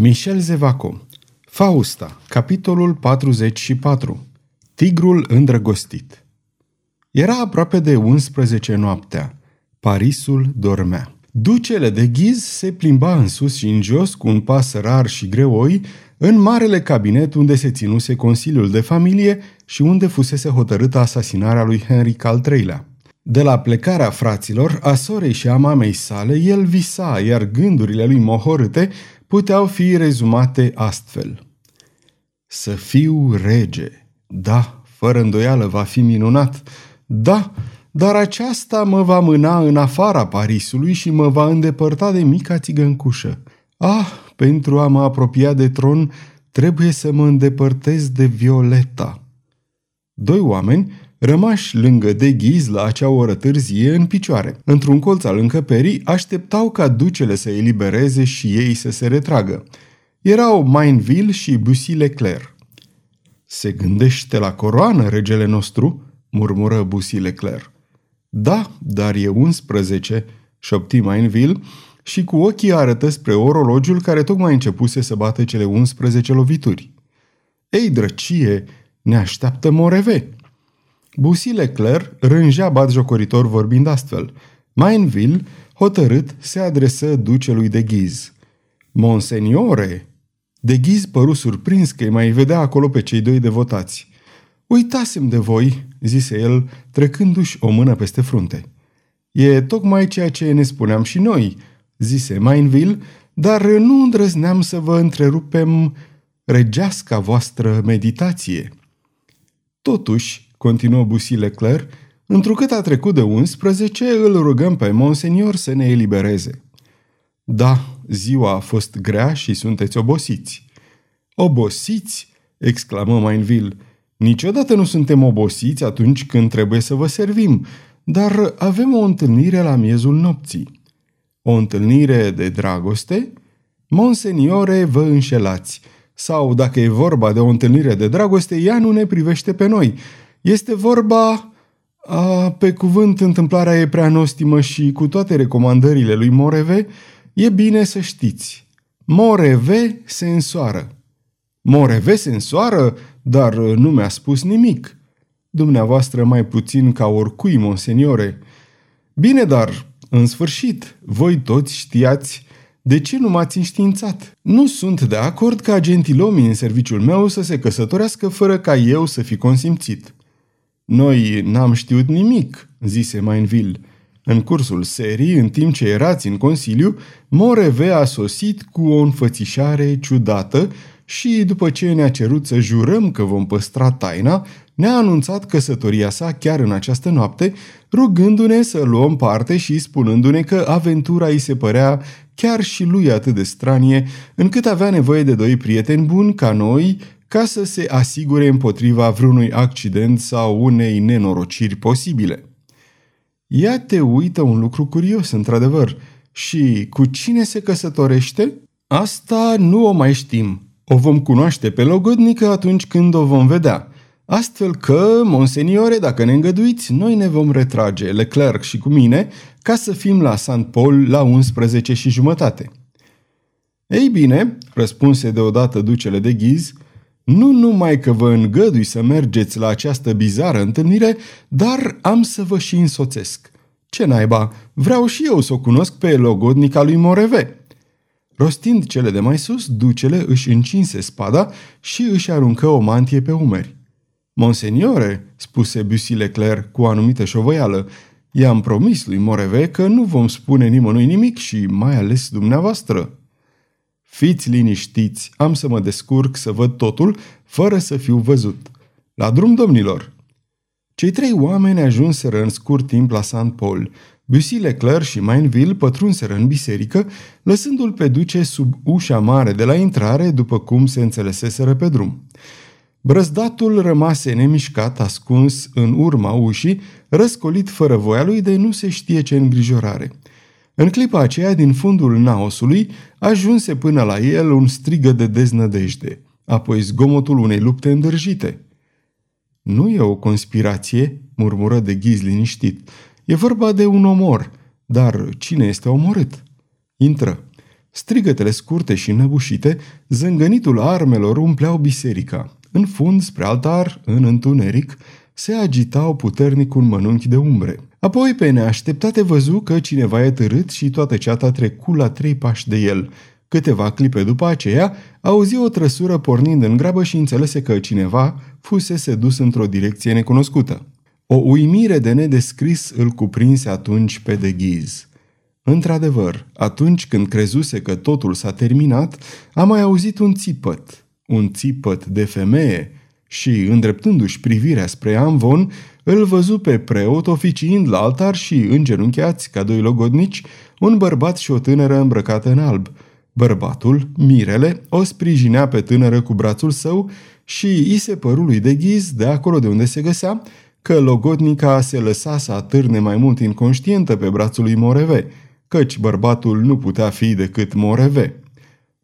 Michel Zevaco Fausta, capitolul 44 Tigrul îndrăgostit Era aproape de 11 noaptea. Parisul dormea. Ducele de ghiz se plimba în sus și în jos cu un pas rar și greoi în marele cabinet unde se ținuse Consiliul de Familie și unde fusese hotărâtă asasinarea lui Henric al III-lea. De la plecarea fraților, a sorei și a mamei sale, el visa, iar gândurile lui mohorâte puteau fi rezumate astfel. Să fiu rege. Da, fără îndoială va fi minunat. Da, dar aceasta mă va mâna în afara Parisului și mă va îndepărta de mica țigăncușă. Ah, pentru a mă apropia de tron, trebuie să mă îndepărtez de Violeta. Doi oameni rămași lângă de ghiz la acea oră târzie în picioare. Într-un colț al încăperii așteptau ca ducele să elibereze și ei să se retragă. Erau Mainville și Bussy Leclerc. Se gândește la coroană, regele nostru?" murmură Bussy Leclerc. Da, dar e 11, șopti Mainville și cu ochii arătă spre orologiul care tocmai începuse să bată cele 11 lovituri. Ei, drăcie, ne așteaptă Moreve!" Bussy Leclerc rângea batjocoritor vorbind astfel. Mainville, hotărât, se adresă ducelui de ghiz. Monseniore! De ghiz păru surprins că îi mai vedea acolo pe cei doi devotați. Uitasem de voi, zise el, trecându-și o mână peste frunte. E tocmai ceea ce ne spuneam și noi, zise Mainville, dar nu îndrăzneam să vă întrerupem regeasca voastră meditație. Totuși, continuă Bussy Leclerc, întrucât a trecut de 11, îl rugăm pe Monsenior să ne elibereze. Da, ziua a fost grea și sunteți obosiți. Obosiți? exclamă Mainville. Niciodată nu suntem obosiți atunci când trebuie să vă servim, dar avem o întâlnire la miezul nopții. O întâlnire de dragoste? Monseniore, vă înșelați. Sau, dacă e vorba de o întâlnire de dragoste, ea nu ne privește pe noi, este vorba... A, pe cuvânt, întâmplarea e prea nostimă și cu toate recomandările lui Moreve, e bine să știți. Moreve se însoară. Moreve se însoară, dar nu mi-a spus nimic. Dumneavoastră mai puțin ca oricui, monseniore. Bine, dar, în sfârșit, voi toți știați de ce nu m-ați înștiințat? Nu sunt de acord ca gentilomii în serviciul meu să se căsătorească fără ca eu să fi consimțit. Noi n-am știut nimic, zise Mainville. În cursul serii, în timp ce erați în Consiliu, Moreve a sosit cu o înfățișare ciudată și, după ce ne-a cerut să jurăm că vom păstra taina, ne-a anunțat căsătoria sa chiar în această noapte, rugându-ne să luăm parte și spunându-ne că aventura îi se părea chiar și lui atât de stranie, încât avea nevoie de doi prieteni buni ca noi ca să se asigure împotriva vreunui accident sau unei nenorociri posibile. Ea te uită un lucru curios, într-adevăr. Și cu cine se căsătorește? Asta nu o mai știm. O vom cunoaște pe logodnică atunci când o vom vedea. Astfel că, monseniore, dacă ne îngăduiți, noi ne vom retrage, Leclerc și cu mine, ca să fim la St. Paul la 11 și jumătate. Ei bine, răspunse deodată ducele de ghiz, nu numai că vă îngădui să mergeți la această bizară întâlnire, dar am să vă și însoțesc. Ce naiba, vreau și eu să o cunosc pe logodnica lui Moreve. Rostind cele de mai sus, ducele își încinse spada și își aruncă o mantie pe umeri. Monseniore, spuse Bussy Leclerc cu o anumită șovăială, i-am promis lui Moreve că nu vom spune nimănui nimic și mai ales dumneavoastră. Fiți liniștiți, am să mă descurc să văd totul fără să fiu văzut. La drum, domnilor! Cei trei oameni ajunseră în scurt timp la St. Paul. Bussy Leclerc și Mainville pătrunseră în biserică, lăsându-l pe duce sub ușa mare de la intrare, după cum se înțeleseseră pe drum. Brăzdatul rămase nemișcat, ascuns în urma ușii, răscolit fără voia lui de nu se știe ce îngrijorare – în clipa aceea, din fundul naosului, ajunse până la el un strigă de deznădejde, apoi zgomotul unei lupte îndârjite. Nu e o conspirație, murmură de ghiz liniștit. E vorba de un omor, dar cine este omorât? Intră. Strigătele scurte și năbușite, zângănitul armelor umpleau biserica. În fund, spre altar, în întuneric, se agitau puternic un mănunchi de umbre. Apoi, pe neașteptate, văzu că cineva e târât și toată ceata trecu la trei pași de el. Câteva clipe după aceea, auzi o trăsură pornind în grabă și înțelese că cineva fusese dus într-o direcție necunoscută. O uimire de nedescris îl cuprinse atunci pe de ghiz. Într-adevăr, atunci când crezuse că totul s-a terminat, a mai auzit un țipăt, un țipăt de femeie, și, îndreptându-și privirea spre Amvon, îl văzu pe preot oficiind la altar și, îngenunchiați ca doi logodnici, un bărbat și o tânără îmbrăcată în alb. Bărbatul, Mirele, o sprijinea pe tânără cu brațul său și i se păru lui de ghiz, de acolo de unde se găsea, că logodnica se lăsa să atârne mai mult inconștientă pe brațul lui Moreve, căci bărbatul nu putea fi decât Moreve.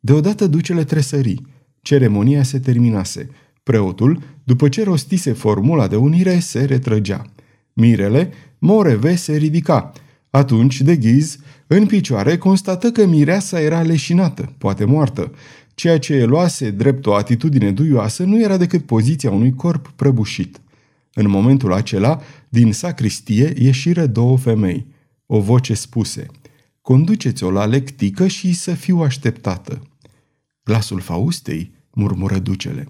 Deodată ducele tresări. Ceremonia se terminase. Preotul, după ce rostise formula de unire, se retrăgea. Mirele, Moreve, se ridica. Atunci, de ghiz, în picioare, constată că mireasa era leșinată, poate moartă. Ceea ce luase drept o atitudine duioasă nu era decât poziția unui corp prăbușit. În momentul acela, din sacristie ieșiră două femei. O voce spuse, Conduceți-o la lectică și să fiu așteptată. Glasul Faustei, murmură ducele.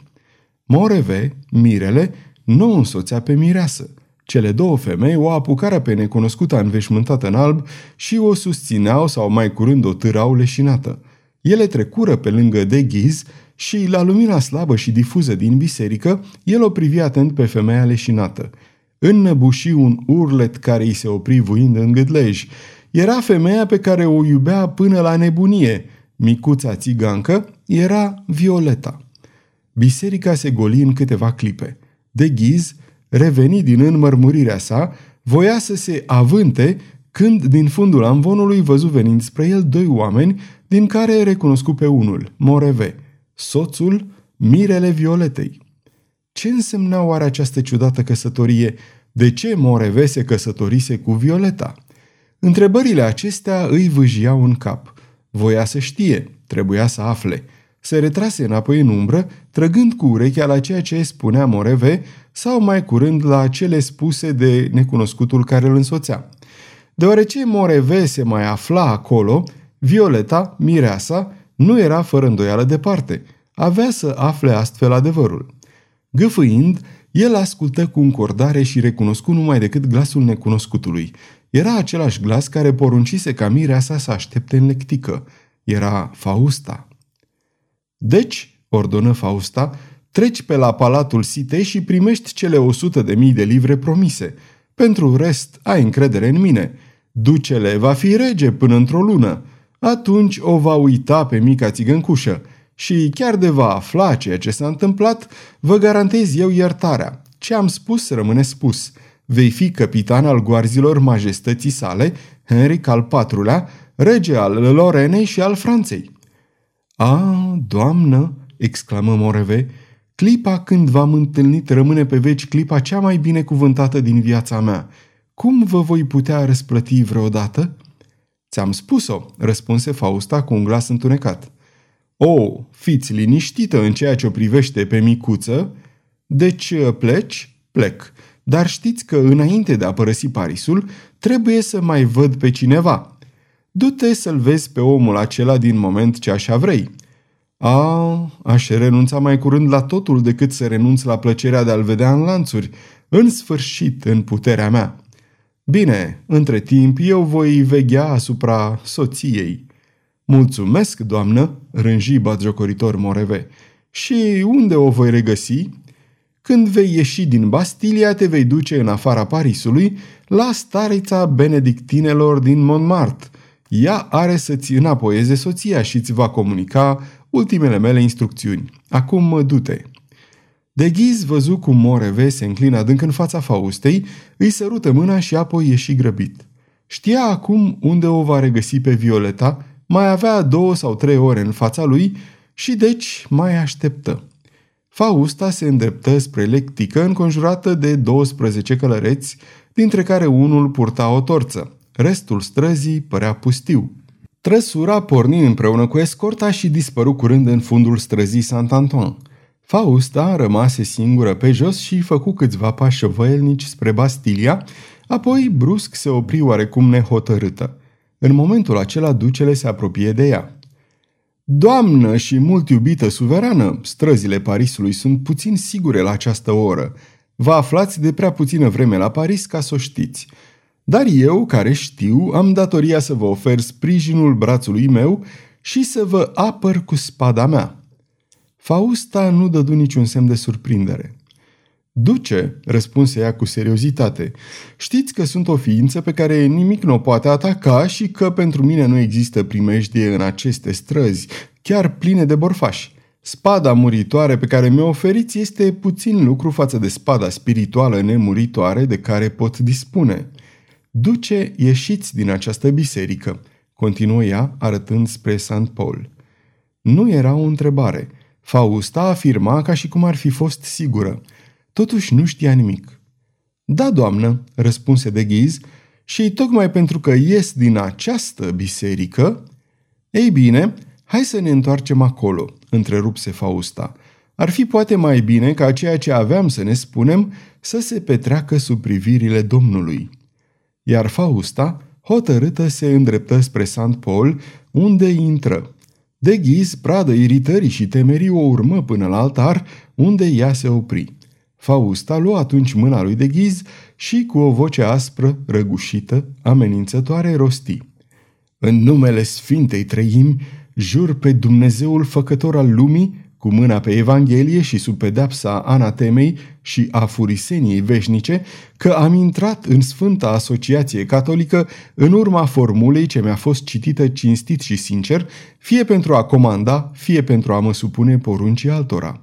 Moreve, mirele, nu însoțea pe mireasă. Cele două femei o apucară pe necunoscuta înveșmântată în alb și o susțineau sau mai curând o târau leșinată. Ele trecură pe lângă de ghiz și, la lumina slabă și difuză din biserică, el o privi atent pe femeia leșinată. Înnăbuși un urlet care îi se opri vuind în gâdlej. Era femeia pe care o iubea până la nebunie. Micuța țigancă era Violeta. Biserica se goli în câteva clipe. De ghiz, reveni din înmărmurirea sa, voia să se avânte când din fundul amvonului văzu venind spre el doi oameni, din care recunoscu pe unul, Moreve, soțul Mirele Violetei. Ce însemna oare această ciudată căsătorie? De ce Moreve se căsătorise cu Violeta? Întrebările acestea îi vâjiau în cap. Voia să știe, trebuia să afle. Se retrase înapoi în umbră, trăgând cu urechea la ceea ce spunea Moreve sau mai curând la cele spuse de necunoscutul care îl însoțea. Deoarece Moreve se mai afla acolo, Violeta, mireasa, nu era fără îndoială departe. Avea să afle astfel adevărul. Gâfâind, el ascultă cu încordare și recunoscu numai decât glasul necunoscutului. Era același glas care poruncise ca mireasa să aștepte în lectică. Era Fausta. Deci, ordonă Fausta, treci pe la palatul sitei și primești cele o sută de mii de livre promise. Pentru rest, ai încredere în mine. Ducele va fi rege până într-o lună. Atunci o va uita pe mica țigăncușă și chiar de va afla ceea ce s-a întâmplat, vă garantez eu iertarea. Ce am spus rămâne spus. Vei fi capitan al goarzilor majestății sale, Henric al IV-lea, rege al Lorenei și al Franței. A, doamnă, exclamă Moreve, clipa când v-am întâlnit rămâne pe veci clipa cea mai binecuvântată din viața mea. Cum vă voi putea răsplăti vreodată? Ți-am spus-o, răspunse Fausta cu un glas întunecat. O, fiți liniștită în ceea ce o privește pe micuță. Deci uh, pleci? Plec. Dar știți că înainte de a părăsi Parisul, trebuie să mai văd pe cineva. Du-te să-l vezi pe omul acela din moment ce așa vrei. A, aș renunța mai curând la totul decât să renunț la plăcerea de a-l vedea în lanțuri, în sfârșit în puterea mea. Bine, între timp eu voi veghea asupra soției. Mulțumesc, doamnă, rânji batjocoritor Moreve. Și unde o voi regăsi? Când vei ieși din Bastilia, te vei duce în afara Parisului, la starița benedictinelor din Montmartre. Ea are să-ți înapoieze soția și îți va comunica ultimele mele instrucțiuni. Acum du-te. De ghiz văzu cum Moreve se înclină adânc în fața Faustei, îi sărută mâna și apoi ieși grăbit. Știa acum unde o va regăsi pe Violeta, mai avea două sau trei ore în fața lui și deci mai așteptă. Fausta se îndreptă spre lectică înconjurată de 12 călăreți, dintre care unul purta o torță. Restul străzii părea pustiu. Trăsura porni împreună cu escorta și dispăru curând în fundul străzii Saint-Antoine. Fausta rămase singură pe jos și făcu câțiva pași șovăielnici spre Bastilia, apoi brusc se opri oarecum nehotărâtă. În momentul acela ducele se apropie de ea. Doamnă și mult iubită suverană, străzile Parisului sunt puțin sigure la această oră. Vă aflați de prea puțină vreme la Paris ca să o știți. Dar eu, care știu, am datoria să vă ofer sprijinul brațului meu și să vă apăr cu spada mea. Fausta nu dădu niciun semn de surprindere. Duce, răspunse ea cu seriozitate, știți că sunt o ființă pe care nimic nu o poate ataca și că pentru mine nu există primejdie în aceste străzi, chiar pline de borfași. Spada muritoare pe care mi-o oferiți este puțin lucru față de spada spirituală nemuritoare de care pot dispune. Duce, ieșiți din această biserică, continuă ea arătând spre St. Paul. Nu era o întrebare. Fausta afirma ca și cum ar fi fost sigură. Totuși nu știa nimic. Da, doamnă, răspunse de ghiz, și tocmai pentru că ies din această biserică... Ei bine, hai să ne întoarcem acolo, întrerupse Fausta. Ar fi poate mai bine ca ceea ce aveam să ne spunem să se petreacă sub privirile Domnului. Iar Fausta, hotărâtă, se îndreptă spre St. Paul, unde intră. De ghiz, pradă iritării și temerii o urmă până la altar, unde ea se opri. Fausta luă atunci mâna lui de ghiz și, cu o voce aspră, răgușită, amenințătoare, rosti. În numele Sfintei Trăimi, jur pe Dumnezeul Făcător al lumii, cu mâna pe Evanghelie și sub pedepsa anatemei și a furiseniei veșnice, că am intrat în Sfânta Asociație Catolică în urma formulei ce mi-a fost citită cinstit și sincer, fie pentru a comanda, fie pentru a mă supune poruncii altora.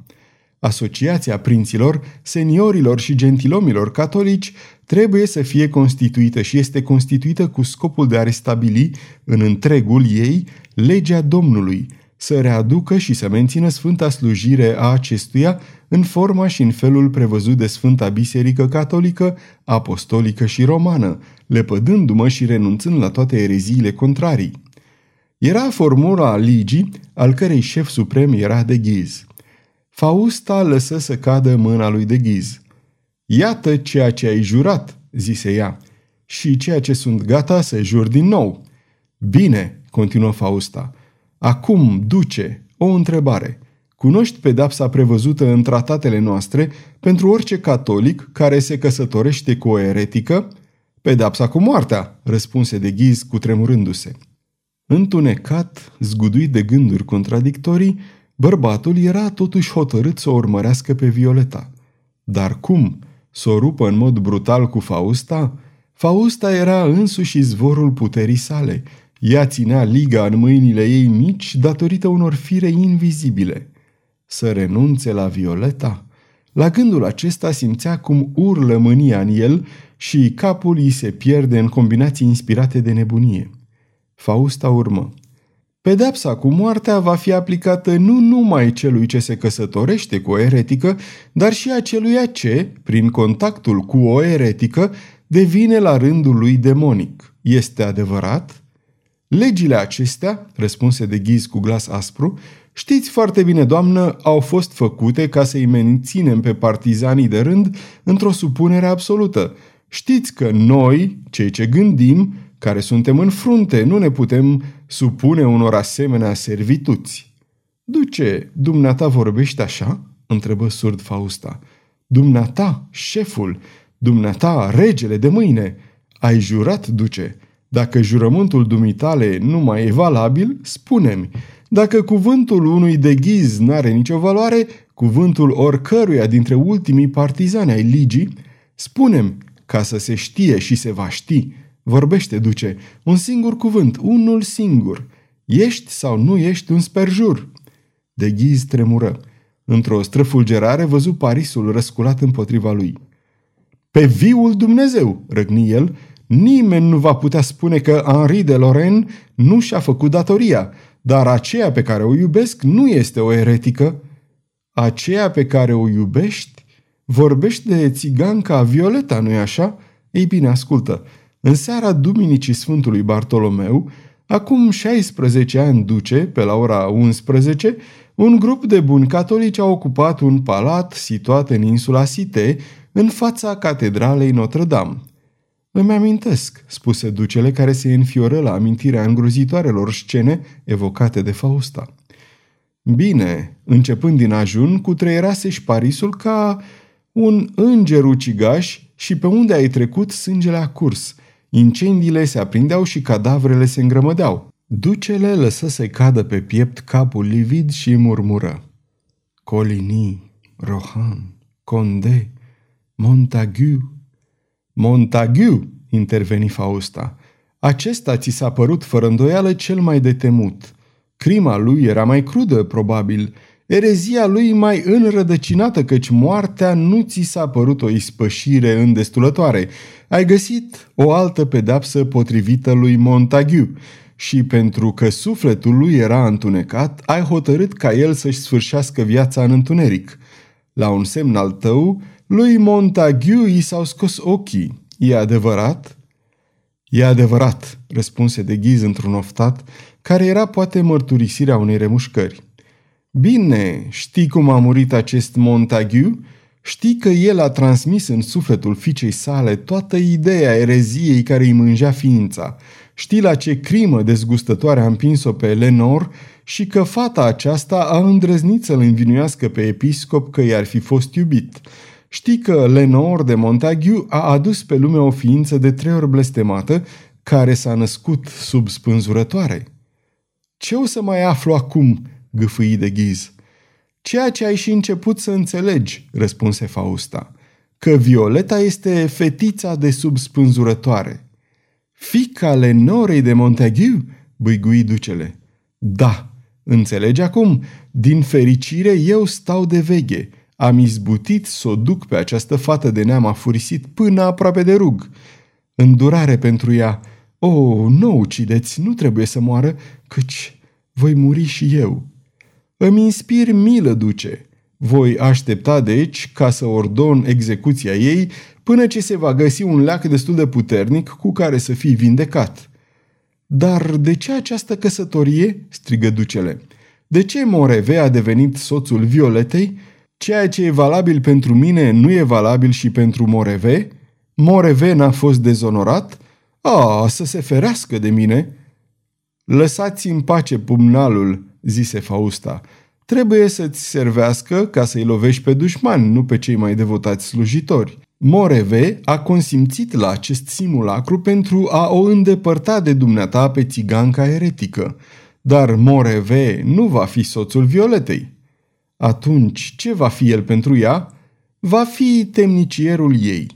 Asociația prinților, seniorilor și gentilomilor catolici trebuie să fie constituită și este constituită cu scopul de a restabili în întregul ei legea Domnului, să readucă și să mențină sfânta slujire a acestuia în forma și în felul prevăzut de Sfânta Biserică Catolică, Apostolică și Romană, lepădându-mă și renunțând la toate ereziile contrarii. Era formula ligii, al cărei șef suprem era de ghiz. Fausta lăsă să cadă mâna lui de ghiz. Iată ceea ce ai jurat, zise ea, și ceea ce sunt gata să jur din nou. Bine, continuă Fausta, acum, duce, o întrebare. Cunoști pedapsa prevăzută în tratatele noastre pentru orice catolic care se căsătorește cu o eretică? Pedapsa cu moartea, răspunse de ghiz cu tremurându-se. Întunecat, zguduit de gânduri contradictorii, Bărbatul era totuși hotărât să o urmărească pe Violeta. Dar cum? Să o rupă în mod brutal cu Fausta? Fausta era însuși izvorul puterii sale. Ea ținea liga în mâinile ei mici datorită unor fire invizibile. Să renunțe la Violeta? La gândul acesta simțea cum urlă mânia în el și capul îi se pierde în combinații inspirate de nebunie. Fausta urmă. Pedepsa cu moartea va fi aplicată nu numai celui ce se căsătorește cu o eretică, dar și aceluia ce, prin contactul cu o eretică, devine la rândul lui demonic. Este adevărat? Legile acestea, răspunse de ghiz cu glas aspru, știți foarte bine, doamnă, au fost făcute ca să-i menținem pe partizanii de rând într-o supunere absolută. Știți că noi, cei ce gândim, care suntem în frunte, nu ne putem supune unor asemenea servituți. Duce, dumneata vorbești așa? întrebă surd Fausta. Dumneata, șeful, dumneata, regele de mâine, ai jurat, duce. Dacă jurământul dumitale nu mai e valabil, spune-mi. Dacă cuvântul unui de ghiz n-are nicio valoare, cuvântul oricăruia dintre ultimii partizani ai ligii, spune-mi, ca să se știe și se va ști, Vorbește, duce, un singur cuvânt, unul singur. Ești sau nu ești un sperjur? De ghiz tremură. Într-o străfulgerare văzu Parisul răsculat împotriva lui. Pe viul Dumnezeu, răgni el, nimeni nu va putea spune că Henri de Lorraine nu și-a făcut datoria, dar aceea pe care o iubesc nu este o eretică. Aceea pe care o iubești? Vorbești de țiganca Violeta, nu-i așa? Ei bine, ascultă, în seara Duminicii Sfântului Bartolomeu, Acum 16 ani duce, pe la ora 11, un grup de buni catolici a ocupat un palat situat în insula Site, în fața catedralei Notre-Dame. Îmi amintesc, spuse ducele care se înfioră la amintirea îngrozitoarelor scene evocate de Fausta. Bine, începând din ajun, cu trăierase și Parisul ca un înger ucigaș și pe unde ai trecut sângele a curs. Incendiile se aprindeau și cadavrele se îngrămădeau. Ducele lăsă să cadă pe piept capul livid și murmură. Coligny, Rohan, Condé, Montagu. Montagu, interveni Fausta. Acesta ți s-a părut fără îndoială cel mai de temut. Crima lui era mai crudă, probabil, erezia lui mai înrădăcinată, căci moartea nu ți s-a părut o ispășire îndestulătoare. Ai găsit o altă pedapsă potrivită lui Montagu și pentru că sufletul lui era întunecat, ai hotărât ca el să-și sfârșească viața în întuneric. La un semn al tău, lui Montagu i s-au scos ochii. E adevărat?" E adevărat," răspunse de ghiz într-un oftat, care era poate mărturisirea unei remușcări. Bine, știi cum a murit acest Montagu? Știi că el a transmis în sufletul fiicei sale toată ideea ereziei care îi mângea ființa. Știi la ce crimă dezgustătoare a împins-o pe Lenor și că fata aceasta a îndrăznit să-l învinuiască pe episcop că i-ar fi fost iubit. Știi că Lenor de Montagu a adus pe lume o ființă de trei ori blestemată care s-a născut sub spânzurătoare. Ce o să mai aflu acum?" gâfâi de ghiz. Ceea ce ai și început să înțelegi, răspunse Fausta, că Violeta este fetița de sub spânzurătoare. Fica Lenorei de Montagu? băigui ducele. Da, înțelegi acum? Din fericire eu stau de veghe. Am izbutit să o duc pe această fată de neam afurisit până aproape de rug. Îndurare pentru ea. O, oh, nu ucideți, nu trebuie să moară, căci voi muri și eu. Îmi inspir milă, duce. Voi aștepta, deci, ca să ordon execuția ei până ce se va găsi un leac destul de puternic cu care să fii vindecat. Dar de ce această căsătorie? strigă ducele. De ce Moreve a devenit soțul Violetei? Ceea ce e valabil pentru mine nu e valabil și pentru Moreve? Moreve n-a fost dezonorat? A, să se ferească de mine! Lăsați în pace pumnalul, zise Fausta. Trebuie să-ți servească ca să-i lovești pe dușmani, nu pe cei mai devotați slujitori. Moreve a consimțit la acest simulacru pentru a o îndepărta de dumneata pe țiganca eretică. Dar Moreve nu va fi soțul Violetei. Atunci, ce va fi el pentru ea? Va fi temnicierul ei.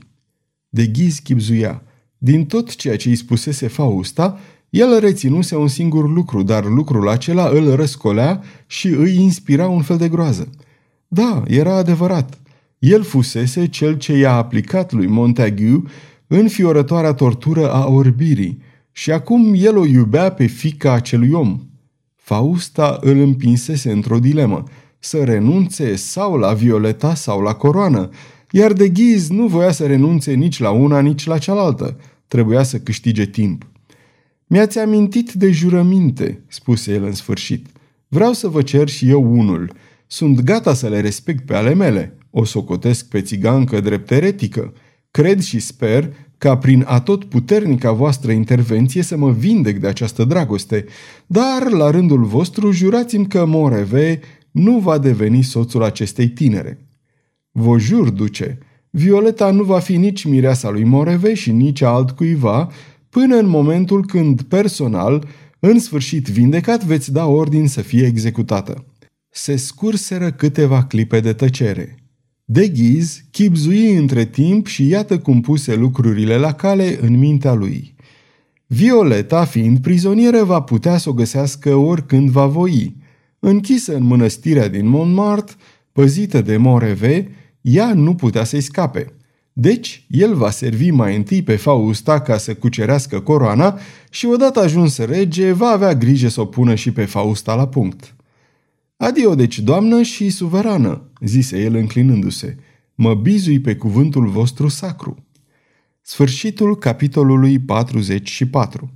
De ghiz chipzuia. Din tot ceea ce îi spusese Fausta, el reținuse un singur lucru, dar lucrul acela îl răscolea și îi inspira un fel de groază. Da, era adevărat. El fusese cel ce i-a aplicat lui Montagu fiorătoarea tortură a orbirii și acum el o iubea pe fica acelui om. Fausta îl împinsese într-o dilemă, să renunțe sau la Violeta sau la coroană, iar de ghiz nu voia să renunțe nici la una, nici la cealaltă. Trebuia să câștige timp. Mi-ați amintit de jurăminte, spuse el în sfârșit. Vreau să vă cer și eu unul. Sunt gata să le respect pe ale mele. O socotesc pe țigancă drept eretică. Cred și sper ca prin atot puternica voastră intervenție să mă vindec de această dragoste, dar la rândul vostru jurați-mi că Moreve nu va deveni soțul acestei tinere. Vă jur, duce, Violeta nu va fi nici mireasa lui Moreve și nici altcuiva, până în momentul când, personal, în sfârșit vindecat, veți da ordin să fie executată. Se scurseră câteva clipe de tăcere. De ghiz, chipzui între timp și iată cum puse lucrurile la cale în mintea lui. Violeta, fiind prizonieră, va putea să o găsească oricând va voi. Închisă în mănăstirea din Montmartre, păzită de Moreve, ea nu putea să-i scape. Deci, el va servi mai întâi pe Fausta ca să cucerească coroana și odată ajuns rege, va avea grijă să o pună și pe Fausta la punct. Adio deci, doamnă și suverană, zise el înclinându-se. Mă bizui pe cuvântul vostru sacru. Sfârșitul capitolului 44